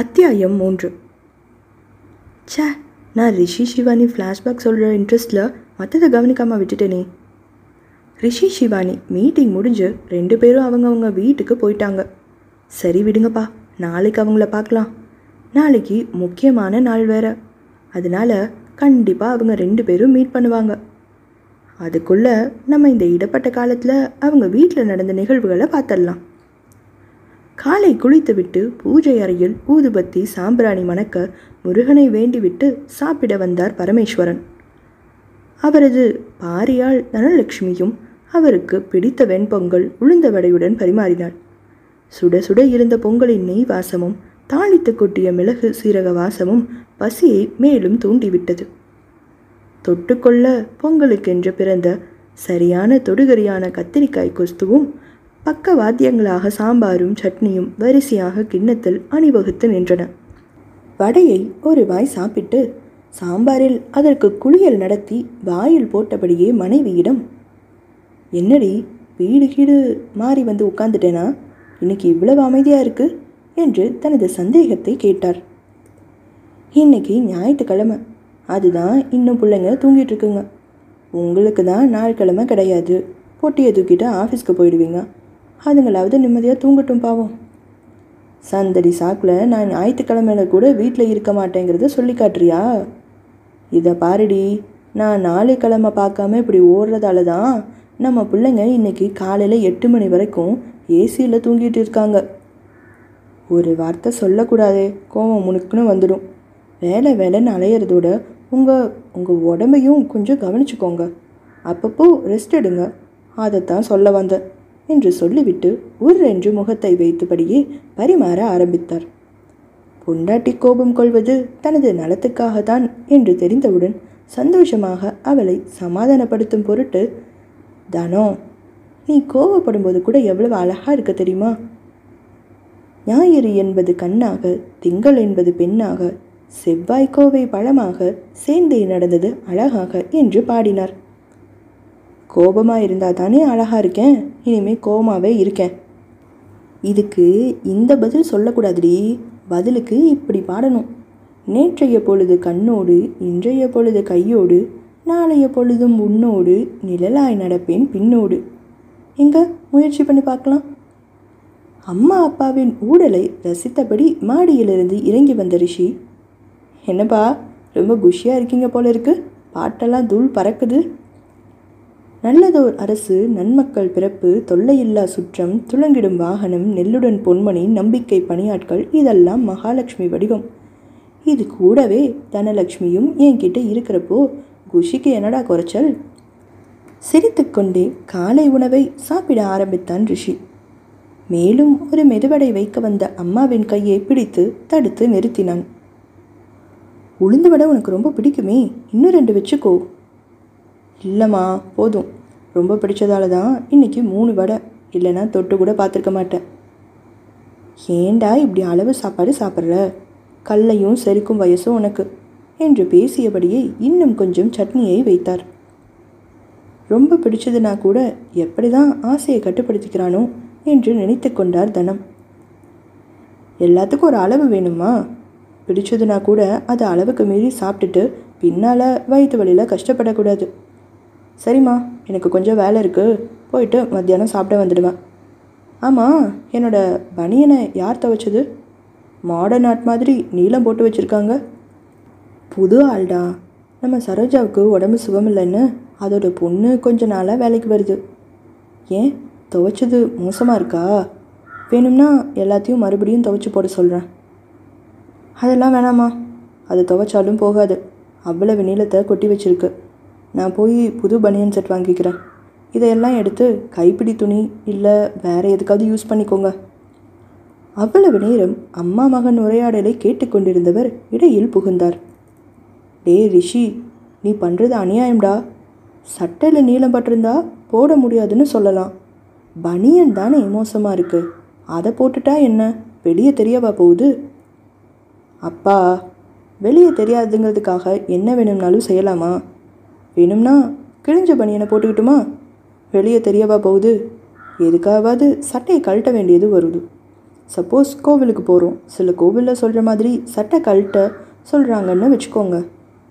அத்தியாயம் மூன்று. ச்சே நான் ரிஷி சிவானி ஃப்ளாஷ்பேக் சொல்கிற இன்ட்ரெஸ்டில் மற்றதை கவனிக்காமல் விட்டுட்டேனே. ரிஷி சிவானி மீட்டிங் முடிஞ்சு ரெண்டு பேரும் அவங்கவுங்க வீட்டுக்கு போயிட்டாங்க. சரி விடுங்கப்பா நாளைக்கு அவங்கள பார்க்கலாம். நாளைக்கு முக்கியமான நாள் வேறு. அதனால கண்டிப்பாக அவங்க ரெண்டு பேரும் மீட் பண்ணுவாங்க. அதுக்குள்ளே நம்ம இந்த இடப்பட்ட காலத்தில் அவங்க வீட்டில் நடந்த நிகழ்வுகளை பார்த்துடலாம் காலை குளித்துவிட்டு பூஜை அறையில் ஊதுபத்தி சாம்பிராணி மணக்க முருகனை வேண்டிவிட்டு சாப்பிட வந்தார் பரமேஸ்வரன். அவரது பாரியாள் தனலட்சுமியும் அவருக்கு பிடித்த வெண்பொங்கல் உளுந்த வடையுடன் பரிமாறினாள். சுட சுட இருந்த பொங்கலின் நெய் வாசமும் தாளித்து கொட்டிய மிளகு சீரக வாசமும் பசியை மேலும் தூண்டிவிட்டது. தொட்டுக்கொள்ள பொங்கலுக்கென்று பிறந்த சரியான தொடுகரியான கத்திரிக்காய் கொஸ்துவும் பக்க வாத்தியங்களாக சாம்பாரும் சட்னியும் வரிசையாக கிண்ணத்தில் அணிவகுத்து நின்றன. வடையை ஒரு வாய் சாப்பிட்டு சாம்பாரில் அதற்கு குளியல் நடத்தி வாயில் போட்டபடியே மனைவியிடம் என்னடி வீடு கீடு மாறி வந்து உட்காந்துட்டேனா இன்னைக்கு இவ்வளவு அமைதியாக இருக்கு? என்று தனது சந்தேகத்தை கேட்டார். இன்னைக்கு ஞாயிற்றுக்கிழமை. அதுதான் இன்னும் பிள்ளைங்க தூங்கிட்டு இருக்குங்க. உங்களுக்கு தான் நாள் கிழமை கிடையாது. பொட்டியை தூக்கிட்டு ஆஃபீஸ்க்கு போயிடுவீங்க. அதுங்களாவது நிம்மதியாக தூங்கட்டும் பாவம். சந்தடி சாக்கில் நான் ஞாயிற்றுக்கிழமையில கூட வீட்டில் இருக்க மாட்டேங்கிறத சொல்லி காட்டுறியா? இதை பாருடி நான் நாளை கிழமை பார்க்காம இப்படி ஓடுறதால தான் நம்ம பிள்ளைங்க இன்னைக்கு காலையில் எட்டு மணி வரைக்கும் ஏசியில் தூங்கிட்டு இருக்காங்க. ஒரு வார்த்தை சொல்லக்கூடாதே கோவம் முனுக்குன்னு வந்துடும். வேலை வேலைன்னு அலையிறதோட உங்கள் உங்கள் உடம்பையும் கொஞ்சம் கவனிச்சுக்கோங்க. அப்பப்போ ரெஸ்ட் எடுங்க. அதைத்தான் சொல்ல வந்தேன். என்று சொல்லிவிட்டு உர்ரென்று முகத்தை வைத்தபடியே பரிமாற ஆரம்பித்தார். பொண்டாட்டி கோபம் கொள்வது தனது நலத்துக்காகத்தான் என்று தெரிந்தவுடன் சந்தோஷமாக அவளை சமாதானப்படுத்தும் பொருட்டு தனோ நீ கோவப்படும்போது கூட எவ்வளவு அழகா இருக்க தெரியுமா? ஞாயிறு என்பது கண்ணாக திங்கள் என்பது பெண்ணாக செவ்வாய் கோவை பழமாக சேர்ந்தே நடந்தது அழகாக என்று பாடினார். கோபமாக இருந்தால் தானே அழகாக இருக்கேன். இனிமேல் கோபமாகவே இருக்கேன். இதுக்கு இந்த பதில் சொல்லக்கூடாதுடி. பதிலுக்கு இப்படி பாடணும். நேற்றைய பொழுது கண்ணோடு இன்றைய பொழுது கையோடு நாளைய பொழுதும் உன்னோடு நிழலாய் நடப்பேன் பின்னோடு. எங்க? முயற்சி பண்ணி பார்க்கலாம். அம்மா அப்பாவின் ஊடலை ரசித்தபடி மாடியிலிருந்து இறங்கி வந்த ரிஷி என்னப்பா ரொம்ப குஷியாக இருக்கீங்க போல இருக்கு. பாட்டெல்லாம் தூள் பறக்குது. நல்லதோர் அரசு நன்மக்கள் பிறப்பு தொல்லையில்லா சுற்றம் துளங்கிடும் வாகனம் நெல்லுடன் பொன்மணி நம்பிக்கை பணியாட்கள் இதெல்லாம் மகாலட்சுமி வடிவம். இது கூடவே தனலட்சுமியும் என்கிட்ட இருக்கிறப்போ குஷிக்கு என்னடா குறைச்சல்? சிரித்துக்கொண்டே காலை உணவை சாப்பிட ஆரம்பித்தான் ரிஷி. மேலும் ஒரு மெதுவடை வைக்க வந்த அம்மாவின் கையை பிடித்து தடுத்து நிறுத்தினான். உளுந்து வடை உனக்கு ரொம்ப பிடிக்குமே இன்னும் ரெண்டு வச்சுக்கோ. இல்லைம்மா போதும். ரொம்ப பிடிச்சதால தான் இன்னைக்கு மூணு வடை. இல்லைன்னா தொட்டு கூட பார்த்துருக்க மாட்டேன். ஏண்டா இப்படி அளவு சாப்பாடு சாப்பிட்ற? கல்லையும் செரிக்கும் வயசும் உனக்கு. என்று பேசியபடியே இன்னும் கொஞ்சம் சட்னியை வைத்தார். ரொம்ப பிடிச்சதுனா கூட எப்படி தான் ஆசையை கட்டுப்படுத்திக்கிறானோ என்று நினைத்து கொண்டார் தனம். எல்லாத்துக்கும் ஒரு அளவு வேணுமா பிடிச்சதுனா கூட அது அளவுக்கு மீறி சாப்பிட்டுட்டு பின்னால் வயிற்று வலியில் கஷ்டப்படக்கூடாது. சரிம்மா எனக்கு கொஞ்சம் வேலை இருக்குது போயிட்டு மத்தியானம் சாப்பிட வந்துடுவேன். ஆமாம் என்னோட பனியனை யார் துவைச்சது? மாடர்ன் ஆர்ட் மாதிரி நீளம் போட்டு வச்சுருக்காங்க. புது ஆள்டா. நம்ம சரோஜாவுக்கு உடம்பு சுகம் இல்லைன்னு அதோட பொண்ணு கொஞ்ச நாளாக வேலைக்கு வருது. ஏன் துவைச்சது மோசமாக இருக்கா? வேணும்னா எல்லாத்தையும் மறுபடியும் துவைச்சி போட சொல்கிறேன் அதெல்லாம் வேணாம்மா. அது துவைச்சாலும் போகாது. அவ்வளவு நீளத்தை கொட்டி வச்சிருக்கு. நான் போய் புது பனியன் செட் வாங்கிக்கிறேன். இதையெல்லாம் எடுத்து கைப்பிடி துணி இல்லை வேறு எதுக்காவது யூஸ் பண்ணிக்கோங்க. அவ்வளவு நேரம் அம்மா மகன் உரையாடலை கேட்டுக்கொண்டிருந்தவர் இடையில் புகுந்தார். டே ரிஷி நீ பண்ணுறது அநியாயம்டா. சட்டையில் நீளம் பட்டிருந்தா போட முடியாதுன்னு சொல்லலாம். பனியன் தானே மோசமாக இருக்குது அதை போட்டுட்டா என்ன? வெளியே தெரியவா போகுது? அப்பா வெளியே தெரியாதுங்கிறதுக்காக என்ன வேணும்னாலும் செய்யலாமா? வேணும்னா கிழிஞ்ச பனியனை போட்டுக்கிட்டுமா? வெளியே தெரியவா போகுது. எதுக்காவது சட்டையை கழட்ட வேண்டியது வருது. சப்போஸ் கோவிலுக்கு போகிறோம் சில கோவிலில் சொல்கிற மாதிரி சட்டை கழட்ட சொல்கிறாங்கன்னு வச்சுக்கோங்க.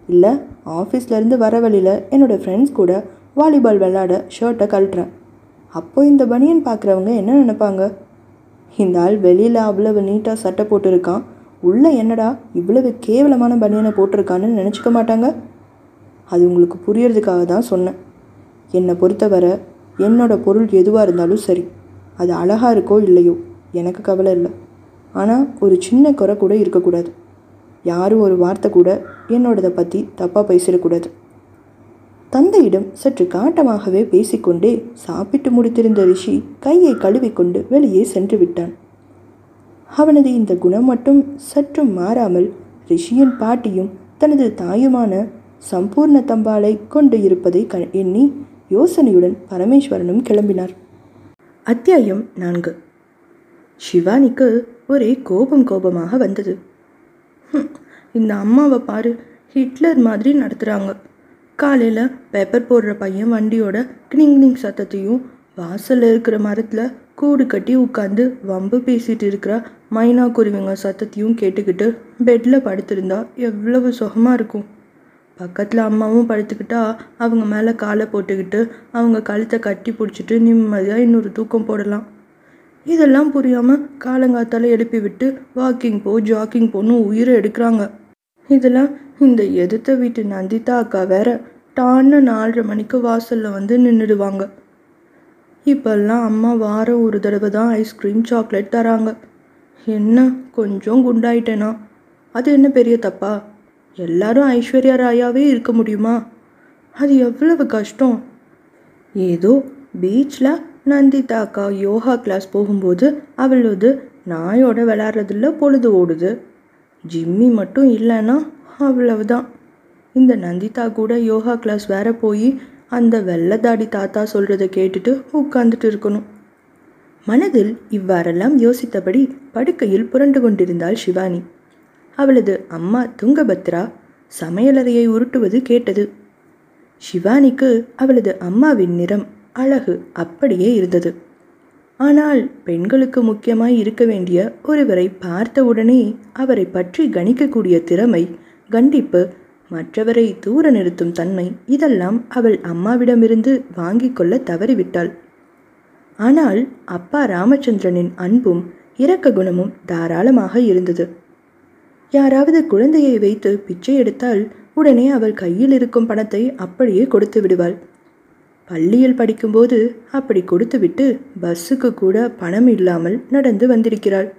இல்லை ஆஃபீஸ்லேருந்து வர வழியில் என்னோடய ஃப்ரெண்ட்ஸ் கூட வாலிபால் விளாட ஷர்ட்டை கழட்டுறேன். அப்போ இந்த பனியன் பார்க்குறவங்க என்ன நினைப்பாங்க? இந்த ஆள் வெளியில் அவ்வளவு நீட்டாக சட்டை போட்டிருக்கான். உள்ளே என்னடா இவ்வளவு கேவலமான பனியனை போட்டிருக்கான்னு நினச்சிக்க மாட்டாங்க? அது உங்களுக்கு புரியறதுக்காக தான் சொன்னேன். என்னை பொறுத்தவரை என்னோட பொருள் எதுவாக இருந்தாலும் சரி அது அழகாக இருக்கோ இல்லையோ எனக்கு கவலை இல்லை. ஆனால் ஒரு சின்ன குறை கூட இருக்கக்கூடாது. யாரும் ஒரு வார்த்தை கூட என்னோடதை பற்றி தப்பாக பேசிடக்கூடாது தந்தையிடம் சற்று காட்டமாகவே பேசிக்கொண்டே சாப்பிட்டு முடித்திருந்த ரிஷி கையை கழுவிக்கொண்டு வெளியே சென்று விட்டான். அவனது இந்த குணம் மட்டும் சற்றும் மாறாமல் ரிஷியின் பாட்டியும் தனது தாயுமான சம்பூர்ண தம்பாலை கொண்டு இருப்பதை க எண்ணி யோசனையுடன் பரமேஸ்வரனும் கிளம்பினார். அத்தியாயம் நான்கு. சிவானிக்கு ஒரே கோபம் கோபமாக வந்தது. இந்த அம்மாவை பாரு ஹிட்லர் மாதிரி நடத்துகிறாங்க காலையில் பேப்பர் போடுற பையன் வண்டியோட கிளிங் கிளிங் சத்தத்தையும் வாசலில் இருக்கிற மரத்தில் கூடு கட்டி உட்காந்து வம்பு பேசிட்டு இருக்கிற மைனா குருவிங்க சத்தத்தையும் கேட்டுக்கிட்டு பெட்டில் படுத்திருந்தா எவ்வளவு சுகமாக இருக்கும். பக்கத்தில் அம்மாவும் படுத்துக்கிட்டா அவங்க மேலே காலை போட்டுக்கிட்டு அவங்க கழுத்தை கட்டி பிடிச்சிட்டு நிம்மதியாக இன்னொரு தூக்கம் போடலாம். இதெல்லாம் புரியாமல் காலங்காத்தால் எழுப்பி விட்டு வாக்கிங் போ ஜாக்கிங் போன்னு உயிரை எடுக்கிறாங்க. இதெல்லாம் இந்த எதிர்த்த வீட்டு நந்திதா அக்கா வேற டான்னு நாலரை மணிக்கு வாசலில் வந்து நின்றுடுவாங்க இப்போல்லாம் அம்மா வாரம் ஒரு தடவை தான் ஐஸ்கிரீம் சாக்லேட் தராங்க. என்ன? கொஞ்சம் குண்டாயிட்டேனா? அது என்ன பெரிய தப்பா? எல்லாரும் ஐஸ்வர்யா ராயாவே இருக்க முடியுமா? அது எவ்வளவு கஷ்டம். ஏதோ பீச்சில் நந்திதா அக்கா யோகா கிளாஸ் போகும்போது அவளது நாயோட விளாட்றதுல பொழுது ஓடுது. ஜிம்மி மட்டும் இல்லைன்னா அவ்வளவுதான். இந்த நந்திதா கூட யோகா கிளாஸ் வேற போய் அந்த வெள்ளதாடி தாத்தா சொல்கிறத கேட்டுட்டு உட்கார்ந்துட்டு இருக்கணும். மனதில் இவ்வாறெல்லாம் யோசித்தபடி படுக்கையில் புரண்டு கொண்டிருந்தாள் சிவானி. அவளது அம்மா துங்கபத்ரா சமையலறையை உருட்டுவது கேட்டது. சிவானிக்கு அவளது அம்மாவின் நிறம் அழகு அப்படியே இருந்தது. ஆனால் பெண்களுக்கு முக்கியமாய் இருக்க வேண்டிய ஒருவரை பார்த்தவுடனே அவரை பற்றி கணிக்கக்கூடிய திறமை கண்டிப்பு மற்றவரை தூர நிறுத்தும் தன்மை இதெல்லாம் அவள் அம்மாவிடமிருந்து வாங்கிக் கொள்ள தவறிவிட்டாள். ஆனால் அப்பா ராமச்சந்திரனின் அன்பும் இரக்க குணமும் தாராளமாக இருந்தது. யாராவது குழந்தையை வைத்து பிச்சை எடுத்தால் உடனே அவள் கையில் இருக்கும் பணத்தை அப்படியே கொடுத்து விடுவாள். பள்ளியில் படிக்கும்போது அப்படி கொடுத்துவிட்டு பஸ்ஸுக்கு கூட பணம் இல்லாமல் நடந்து வந்திருக்கிறாள்.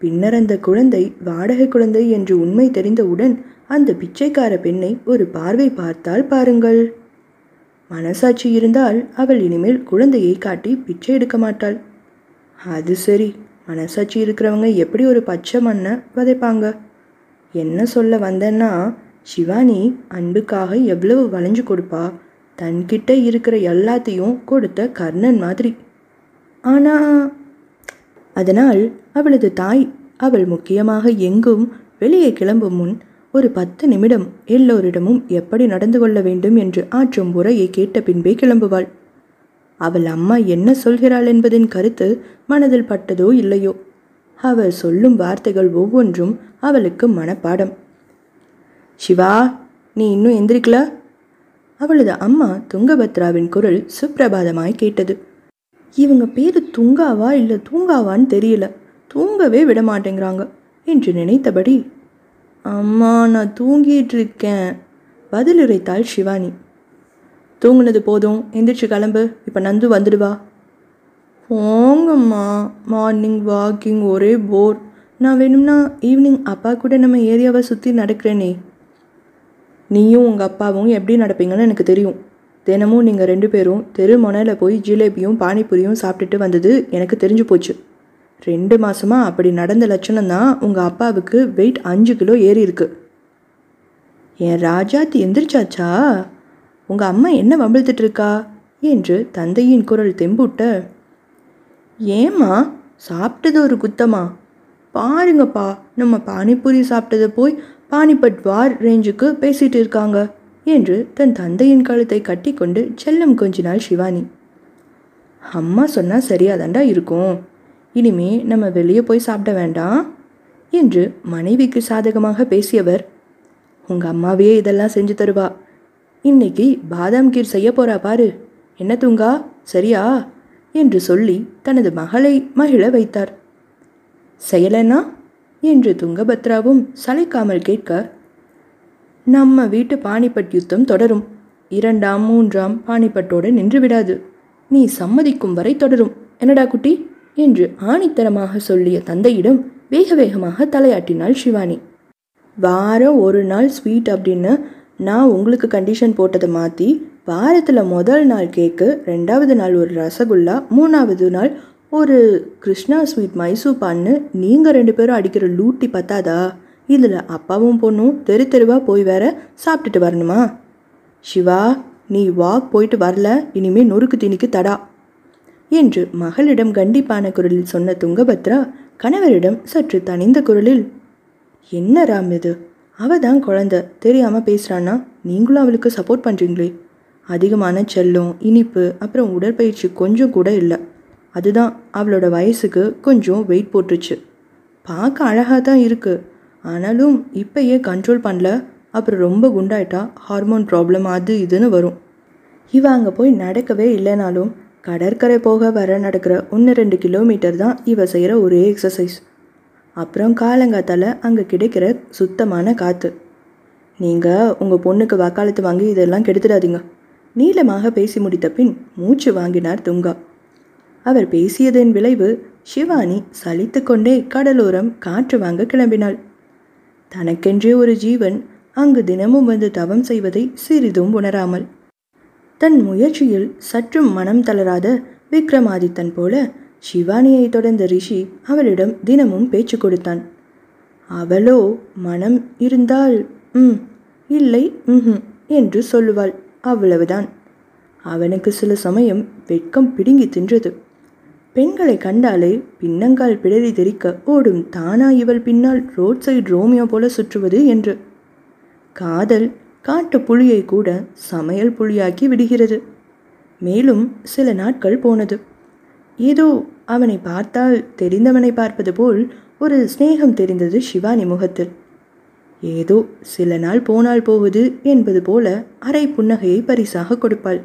பின்னர் அந்த குழந்தை வாடகை குழந்தை என்று உண்மை தெரிந்தவுடன் அந்த பிச்சைக்கார பெண்ணை ஒரு பார்வை பார்த்தால் பாருங்கள். மனசாட்சி இருந்தால் அவள் இனிமேல் குழந்தையை காட்டி பிச்சை எடுக்க மாட்டாள். அது சரி மனசாட்சி இருக்கிறவங்க எப்படி ஒரு பச்சை மண்ணை விதைப்பாங்க என்ன சொல்ல வந்தேன்னா சிவானி அன்புக்காக எவ்வளவு வளைஞ்சு கொடுப்பா. தன்கிட்ட இருக்கிற எல்லாத்தையும் கொடுத்த கர்ணன் மாதிரி. ஆனா அதனால் அவளது தாய் அவள் முக்கியமாக எங்கும் வெளியே கிளம்பும் முன் ஒரு பத்து நிமிடம் எல்லோரிடமும் எப்படி நடந்து கொள்ள வேண்டும் என்று ஆற்றும் உரையை கேட்ட பின்பே கிளம்புவாள். அவள் அம்மா என்ன சொல்கிறாள் என்பதின் கருத்து மனதில் பட்டதோ இல்லையோ? அவள் சொல்லும் வார்த்தைகள் ஒவ்வொன்றும் அவளுக்கு மனப்பாடம். சிவா நீ இன்னும் எந்திரிக்கல? அவளது அம்மா துங்கபத்ராவின் குரல் சுப்பிரபாதமாய் கேட்டது. இவங்க பேரு துங்காவா இல்லை தூங்காவான்னு தெரியல. தூங்கவே விட மாட்டேங்கிறாங்க என்று நினைத்தபடி அம்மா நான் தூங்கிட்டு இருக்கேன். பதிலுரைத்தாள் சிவானி. தூங்குனது போதும். எந்திரிச்சு கிளம்பு. இப்போ நந்து வந்துடுவா. போங்கம்மா. மார்னிங் வாக்கிங் ஒரே போர் நான் வேணும்னா ஈவினிங் அப்பா கூட நம்ம ஏரியாவை சுற்றி நடக்கிறேனே. நீயும் உங்கள் அப்பாவும் எப்படி நடப்பீங்கன்னு எனக்கு தெரியும். தினமும் நீங்கள் ரெண்டு பேரும் தெரு முனையில் போய் ஜிலேபியும் பானிபூரியும் சாப்பிட்டுட்டு வந்தது எனக்கு தெரிஞ்சு போச்சு. ரெண்டு மாதமாக அப்படி நடந்த லட்சணம் தான் உங்கள் அப்பாவுக்கு வெயிட் அஞ்சு கிலோ ஏறி இருக்கு. என் ராஜாத்தி எந்திரிச்சாச்சா? உங்கள் அம்மா என்ன வம்பிழுத்துட்டு இருக்கா என்று தந்தையின் குரல் தெம்புட்ட. ஏம்மா சாப்பிட்டது ஒரு குத்தமா? பாருங்கப்பா நம்ம பானிபூரி சாப்பிட்டதை போய் பானிபட் வார் ரேஞ்சுக்கு பேசிட்டு இருக்காங்க என்று தன் தந்தையின் கழுத்தை கட்டிக்கொண்டு செல்லம் கொஞ்சினாள் சிவானி அம்மா சொன்னால் சரியாதாண்டா இருக்கும். இனிமே நம்ம வெளியே போய் சாப்பிட வேண்டாம் என்று மனைவிக்கு சாதகமாக பேசியவர். உங்கள் அம்மாவே இதெல்லாம் செஞ்சு தருவா. இன்னைக்கு பாதாம் கீர் செய்ய போறா பாரு. என்ன தூங்கா? சரியா? என்று சொல்லி தனது மகளை மகிழ வைத்தார். செய்யலைன்னா? என்று துங்கபத்ராவும் சளைக்காமல் கேட்க நம்ம வீட்டு பாணிபட் யுத்தம் தொடரும். இரண்டாம் மூன்றாம் பாணிபட்டோடு நின்று விடாது. நீ சம்மதிக்கும் வரை தொடரும். என்னடா குட்டி? என்று ஆணித்தரமாக சொல்லிய தந்தையிடம் வேக வேகமாக தலையாட்டினாள் சிவானி வாரம் ஒரு நாள் ஸ்வீட் அப்படின்னு நான் உங்களுக்கு கண்டிஷன் போட்டதை மாற்றி வாரத்தில் முதல் நாள் கேக்கு ரெண்டாவது நாள் ஒரு ரசகுல்லா மூணாவது நாள் ஒரு கிருஷ்ணா ஸ்வீட் மைசூர் பான்னு நீங்கள் ரெண்டு பேரும் அடிக்கிற லூட்டி பத்தாதா? இதில் அப்பாவும் பொண்ணும் தெரு தெருவாக போய் வேற சாப்பிட்டுட்டு வரணுமா? சிவா நீ வாக் போயிட்டு வரல இனிமே நொறுக்கு திணிக்கு தடா. என்று மகளிடம் கண்டிப்பான குரலில் சொன்ன துங்கபத்ரா கணவரிடம் சற்று தனிந்த குரலில் என்ன ராம் இது? அவள் தான் குழந்த. தெரியாமல் பேசுகிறான்னா நீங்களும் அவளுக்கு சப்போர்ட் பண்ணுறீங்களே அதிகமான செல்லம் இனிப்பு அப்புறம் உடற்பயிற்சி கொஞ்சம் கூட இல்லை. அதுதான் அவளோட வயசுக்கு கொஞ்சம் வெயிட் போட்டுருச்சு. பார்க்க அழகாக தான் இருக்குது ஆனாலும் இப்போயே கண்ட்ரோல் பண்ணல. அப்புறம் ரொம்ப குண்டாயிட்டா ஹார்மோன் ப்ராப்ளம் அது இதுன்னு வரும். இவ அங்கே போய் நடக்கவே இல்லைனாலும் கடற்கரை போக வர நடக்கிற ஒன்று ரெண்டு கிலோமீட்டர் தான் இவ செய்கிற ஒரே எக்ஸசைஸ் அப்புறம் காலங்காத்தால் அங்கே கிடைக்கிற சுத்தமான காற்று நீங்கள் உங்கள் பொண்ணுக்கு வக்காலத்து வாங்கி இதெல்லாம் கெடுத்துடாதீங்க. நீளமாக பேசி முடித்த பின் மூச்சு வாங்கினார் துங்கா. அவர் பேசியதன் விளைவு சிவானி சலித்து கொண்டே கடலோரம் காற்று வாங்க கிளம்பினாள். தனக்கென்றே ஒரு ஜீவன் அங்கு தினமும் வந்து தவம் செய்வதை சிறிதும் உணராமல். தன் முயற்சியில் சற்றும் மனம் தளராத விக்ரமாதித்தன் போல சிவானியை தொடர்ந்த ரிஷி அவளிடம் தினமும் பேச்சு கொடுத்தான். அவளோ மனம் இருந்தால் ம் இல்லை ம் என்று சொல்லுவாள். அவ்வளவுதான். அவனுக்கு சில சமயம் வெட்கம் பிடுங்கி தின்றது. பெண்களை கண்டாலே பின்னங்கால் பிடரி தெரிக்க ஓடும் தானா இவள் பின்னால் ரோட் சைடு ரோமியோ போல சுற்றுவது என்று. காதல் காட்டு புலியை கூட சமையல் புலியாக்கி விடுகிறது. மேலும் சில நாட்கள் போனது. ஏதோ அவனை பார்த்தால் தெரிந்தவனை பார்ப்பது போல் ஒரு சிநேகம் தெரிந்தது சிவானி முகத்தில். ஏதோ சில நாள் போனால் போகுது என்பது போல அரை புன்னகையை பரிசாக கொடுப்பாள்.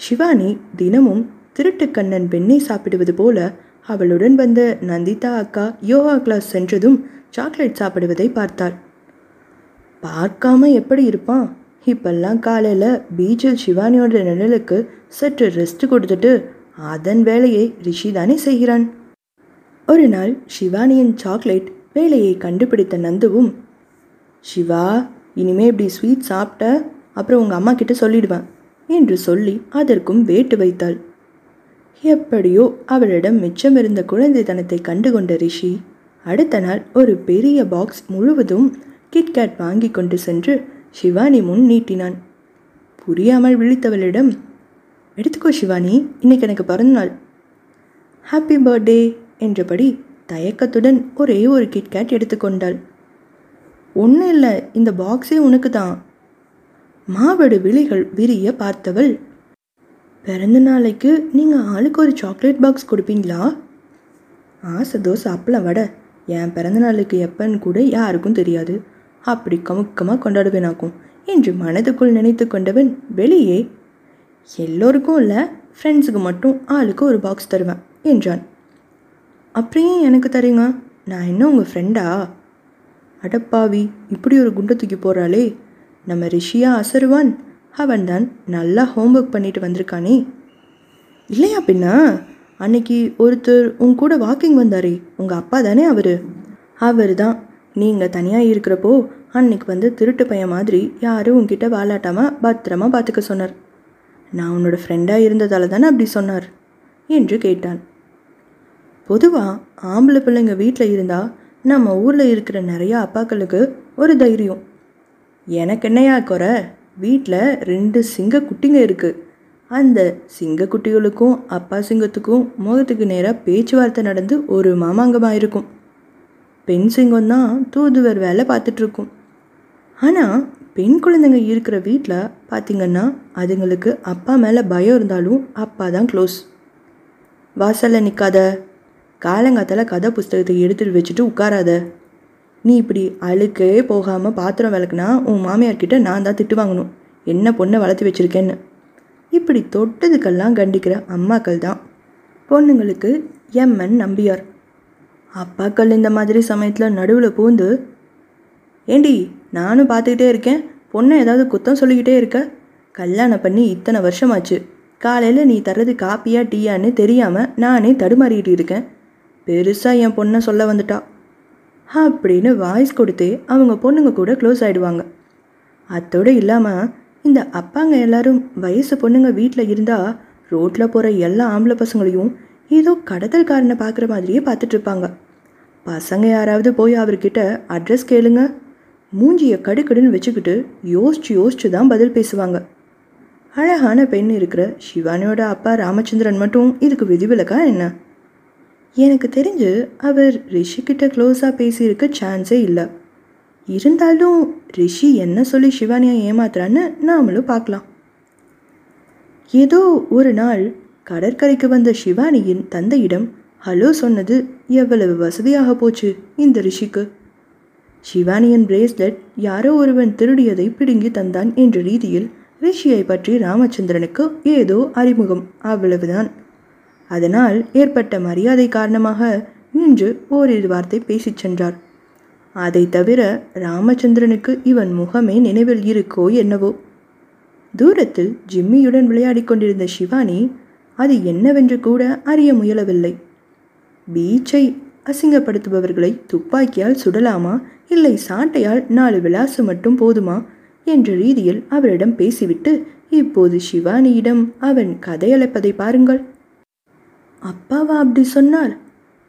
சிவானி தினமும் திருட்டுக்கண்ணன் பெண்ணை சாப்பிடுவது போல அவளுடன் வந்த நந்திதா அக்கா யோகா கிளாஸ் சென்றதும் சாக்லேட் சாப்பிடுவதை பார்த்தாள். பார்க்காம எப்படி இருப்பான்? இப்பெல்லாம் காலையில் பீச்சில் சிவானியோட நிழலுக்கு சற்று ரெஸ்ட் கொடுத்துட்டு அதன் வேலையை ரிஷி தானே செய்கிறான். ஒரு நாள் சிவானியின் சாக்லேட் வேலையை கண்டுபிடித்த நந்துவும் சிவா இனிமே இப்படி ஸ்வீட் சாப்பிட்ட அப்புறம் உங்கள் அம்மா கிட்ட சொல்லிடுவேன் என்று சொல்லி அதற்கும் வேட்டு வைத்தாள். எப்படியோ அவளிடம் மிச்சமிருந்த குழந்தைத்தனத்தை கண்டுகொண்ட ரிஷி அடுத்த நாள் ஒரு பெரிய பாக்ஸ் முழுவதும் கிட்கேட் வாங்கி கொண்டு சென்று சிவானி முன் நீட்டினான். புரியாமல் விழித்தவளிடம் எடுத்துக்கோ சிவானி இன்னைக்கு எனக்கு பிறந்தநாள். ஹாப்பி பர்த்டே என்றபடி தயக்கத்துடன் ஒரே ஒரு கிட்கேட் எடுத்துக்கொண்டாள். ஒன்றும் இல்லை இந்த பாக்ஸே உனக்கு தான் மாவடு விழிகள் விரிய பார்த்தவள் பிறந்த நாளைக்கு நீங்கள் ஆளுக்கு ஒரு சாக்லேட் பாக்ஸ் கொடுப்பீங்களா? ஆசை தோசை அப்பளம் வடை. என் பிறந்த நாளுக்கு எப்பன்னு கூட யாருக்கும் தெரியாது. அப்படி கமுக்கமாக கொண்டாடுவேனாக்கும் என்று மனதுக்குள் நினைத்து கொண்டவன் வெளியே எல்லோருக்கும் இல்லை ஃப்ரெண்ட்ஸுக்கு மட்டும் ஆளுக்கு ஒரு பாக்ஸ் தருவேன் என்றான். அப்புறம் ஏன் எனக்கு தரீங்க? நான் என்ன உங்கள் ஃப்ரெண்டா அடப்பாவி இப்படி ஒரு குண்டை தூக்கி போகிறாளே நம்ம ரிஷியா அசருவான். அவன்தான் நல்லா ஹோம்ஒர்க் பண்ணிட்டு வந்திருக்கானே. இல்லையா பின்னா? அன்னைக்கு ஒருத்தர் உன் கூட வாக்கிங் வந்தாரே உங்கள் அப்பா தானே அவர்? அவர் தான். நீங்கள் தனியாக இருக்கிறப்போ அன்னைக்கு வந்து திருட்டு பையன் மாதிரி யாரும் உங்ககிட்ட வாலாட்டாமல் பத்திரமா பார்த்துக்க சொன்னார். நான் உன்னோட ஃப்ரெண்டாக இருந்ததால தானே அப்படி சொன்னார்? என்று கேட்டான். பொதுவாக ஆம்பளை பிள்ளைங்க வீட்டில் இருந்தால் நம்ம ஊரில் இருக்கிற நிறையா அப்பாக்களுக்கு ஒரு தைரியம். எனக்கு என்னையா குறை? வீட்டில் ரெண்டு சிங்க குட்டிங்க இருக்குது அந்த சிங்க குட்டிகளுக்கும் அப்பா சிங்கத்துக்கும் முகத்துக்கு நேராக பேச்சுவார்த்தை நடந்து ஒரு மாமாங்கமாக இருக்கும். பெண் சிங்கம் தான் தூதுவர் வேலை பார்த்துட்ருக்கும் ஆனால் பெண் குழந்தைங்க இருக்கிற வீட்டில் பார்த்திங்கன்னா அதுங்களுக்கு அப்பா மேலே பயம் இருந்தாலும் அப்பா தான் க்ளோஸ் வாசலில் நிற்காத காலங்காத்தால கதை புஸ்தகத்தை எடுத்துட்டு வச்சுட்டு உட்காராத. நீ இப்படி அழுக்கே போகாமல் பாத்திரம் விளக்குனா உன் மாமியார்கிட்ட நான் தான் திட்டு வாங்கணும். என்ன பொண்ணை வளர்த்து வச்சிருக்கேன்னு. இப்படி தொட்டதுக்கெல்லாம் கண்டிக்கிற அம்மாக்கள் தான். பொண்ணுங்களுக்கு எம்என் நம்பியார். அப்பாக்கள் இந்த மாதிரி சமயத்தில் நடுவில் பூந்து ஏண்டி நானும் பார்த்துக்கிட்டே இருக்கேன். பொண்ணை ஏதாவது குத்தம் சொல்லிக்கிட்டே இருக்க? கல்யாணம் பண்ணி இத்தனை வருஷமாச்சு. காலையில் நீ தர்றது காப்பியா டீயான்னு தெரியாமல் நானே தடுமாறிக்கிட்டு இருக்கேன். பெருசாக என் பொண்ணை சொல்ல வந்துட்டா. அப்படின்னு வாய்ஸ் கொடுத்தே அவங்க பொண்ணுங்க கூட க்ளோஸ் ஆகிடுவாங்க அத்தோடு இல்லாமல் இந்த அப்பாங்க எல்லாரும் வயசு பொண்ணுங்க வீட்டில் இருந்தால் ரோட்டில் போகிற எல்லா ஆம்பளை பசங்களையும் ஏதோ கடத்தல்காரனை பார்க்குற மாதிரியே பார்த்துட்ருப்பாங்க பசங்க யாராவது போய் அவர்கிட்ட அட்ரஸ் கேளுங்க. மூஞ்சியை கடுக்கடுன்னு வச்சுக்கிட்டு யோசிச்சு யோசிச்சு தான் பதில் பேசுவாங்க. அழகான பெண் இருக்கிற சிவானியோட அப்பா ராமச்சந்திரன் மட்டும் இதுக்கு விதிவிலக்கா என்ன? எனக்கு தெரிஞ்சு அவர் ரிஷிக்கிட்ட க்ளோஸாக பேசியிருக்க சான்ஸே இல்லை. இருந்தாலும் ரிஷி என்ன சொல்லி சிவானியை ஏமாத்துறான்னு நாமளும் பார்க்கலாம். ஏதோ ஒரு நாள் கடற்கரைக்கு வந்த சிவானியின் தந்தையிடம் ஹலோ சொன்னது எவ்வளவு வசதியாக போச்சு இந்த ரிஷிக்கு. சிவானியின் பிரேஸ்லெட் யாரோ ஒருவன் திருடியதை பிடுங்கி தந்தான் என்ற ரீதியில் ரிஷியை பற்றி ராமச்சந்திரனுக்கு ஏதோ அறிமுகம் அவ்வளவுதான். அதனால் ஏற்பட்ட மரியாதை காரணமாக நின்று ஓரிரு வார்த்தை பேசிச் சென்றார். அதை தவிர ராமச்சந்திரனுக்கு இவன் முகமே நினைவில் இருக்கோ என்னவோ? தூரத்தில் ஜிம்மியுடன் விளையாடிக் கொண்டிருந்த சிவானி அது என்னவென்று கூட அறிய முயலவில்லை. பீச்சை அசிங்கப்படுத்துபவர்களை துப்பாக்கியால் சுடலாமா இல்லை சாட்டையால் நாலு விளாசு மட்டும் போதுமா? என்ற ரீதியில் அவரிடம் பேசிவிட்டு இப்போது சிவானியிடம் அவன் கதையழைப்பதை பாருங்கள். அப்பாவா அப்படி சொன்னார்?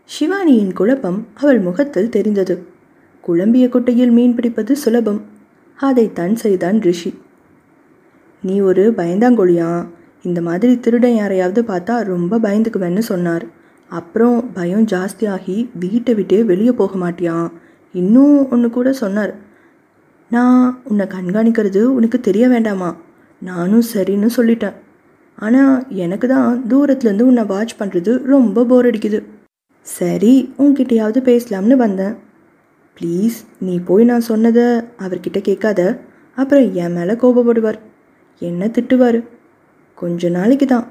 சிவானியின் குழப்பம் அவள் முகத்தில் தெரிந்தது. குழம்பிய குட்டையில் மீன் பிடிப்பது சுலபம். அதை தன் செய்தான் ரிஷி. நீ ஒரு பயந்தாங்கொழியா? இந்த மாதிரி திருடன் யாரையாவது பார்த்தா ரொம்ப பயந்துக்குவேன்னு சொன்னார். அப்புறம் பயம் ஜாஸ்தியாகி வீட்டை விட்டே வெளியே போக மாட்டியான் இன்னும் ஒன்று கூட சொன்னார். நான் உன்னை கண்காணிக்கிறது உனக்கு தெரிய வேண்டாமா? நானும் சரின்னு சொல்லிட்டேன். ஆனால் எனக்கு தான் தூரத்துலேருந்து உன்னை வாட்ச் பண்ணுறது ரொம்ப போர் அடிக்குது. சரி உன்கிட்டயாவது பேசலாம்னு வந்தேன். ப்ளீஸ் நீ போய் நான் சொன்னதை அவர்கிட்ட கேட்காத. அப்புறம் என் மேலே கோபப்படுவார். என்ன திட்டுவார்? கொஞ்ச நாளைக்கு தான்.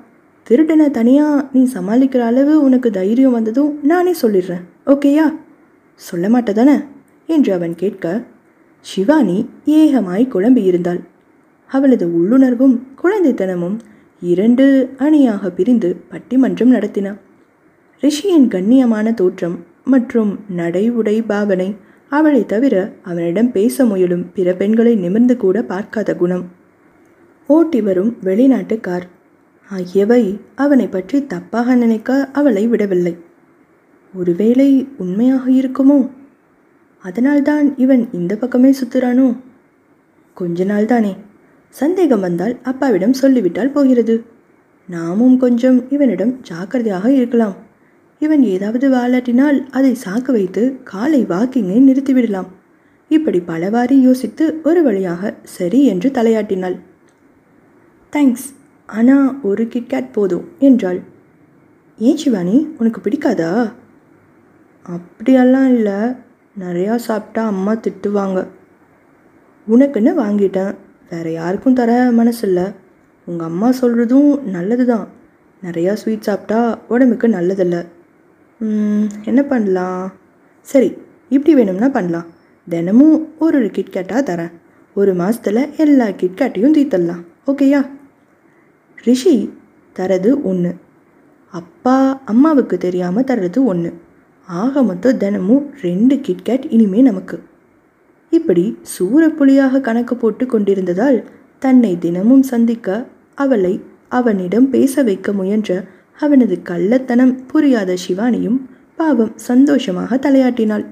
திருடனை தனியாக நீ சமாளிக்கிற அளவு உனக்கு தைரியம் வந்ததும் நானே சொல்லிடுறேன். ஓகேயா? சொல்ல மாட்டேதானே? என்று அவன் கேட்க சிவானி ஏகமாய் குழம்பியிருந்தாள். அவளது உள்ளுணர்வும் குழந்தைத்தனமும் இரண்டு அணியாக பிரிந்து பட்டிமன்றம் நடத்தின. ரிஷியின் கண்ணியமான தோற்றம் மற்றும் நடை உடை பாவனை அவளை தவிர அவனிடம் பேச முயலும் பிற பெண்களை நிமிர்ந்து கூட பார்க்காத குணம். ஓட்டி வரும் வெளிநாட்டு கார் ஆகியவை அவனை பற்றி தப்பாக நினைக்க அவளை விடவில்லை. ஒருவேளை உண்மையாக இருக்குமோ? அதனால்தான் இவன் இந்த பக்கமே சுத்துறானோ? கொஞ்ச நாள் தானே சந்தேகம் வந்தால் அப்பாவிடம் சொல்லிவிட்டால் போகிறது. நாமும் கொஞ்சம் இவனிடம் ஜாக்கிரதையாக இருக்கலாம். இவன் ஏதாவது வாலாட்டினால் அதை சாக்கு வைத்து காலை வாக்கிங்கை நிறுத்திவிடலாம். இப்படி பலவாரி யோசித்து ஒரு வழியாக சரி என்று தலையாட்டினாள். தேங்க்ஸ் ஆனால் ஒரு கிட்கேட் போதும் என்றாள். ஏன் சிவானி? உனக்கு பிடிக்காதா? அப்படியெல்லாம் இல்லை. நிறையா சாப்பிட்டா அம்மா திட்டுவாங்க. உனக்குன்னு வாங்கிட்டேன்? வேற யாருக்கும் தர மனசில்ல. உங்கள் அம்மா சொல்கிறதும் நல்லது தான் நிறையா ஸ்வீட் சாப்பிட்டா உடம்புக்கு நல்லதில்ல. என்ன பண்ணலாம்? சரி இப்படி வேணும்னா பண்ணலாம். தினமும் ஒரு ஒரு கிட்கேட்டாக தரேன். ஒரு மாதத்தில் எல்லா கிட்கேட்டையும் தீத்தரலாம் ஓகேயா ரிஷி தரது ஒன்று அப்பா அம்மாவுக்கு தெரியாமல் தர்றது ஒன்று ஆக மொத்தம் தினமும் ரெண்டு கிட்கேட் இனிமே நமக்கு. இப்படி சூரப்புலியாக கணக்கு போட்டு கொண்டிருந்ததால் தன்னை தினமும் சந்திக்க அவளை அவனிடம் பேச வைக்க முயன்ற அவனது கள்ளத்தனம் புரியாத சிவானியும் பாவம் சந்தோஷமாக தலையாட்டினாள்.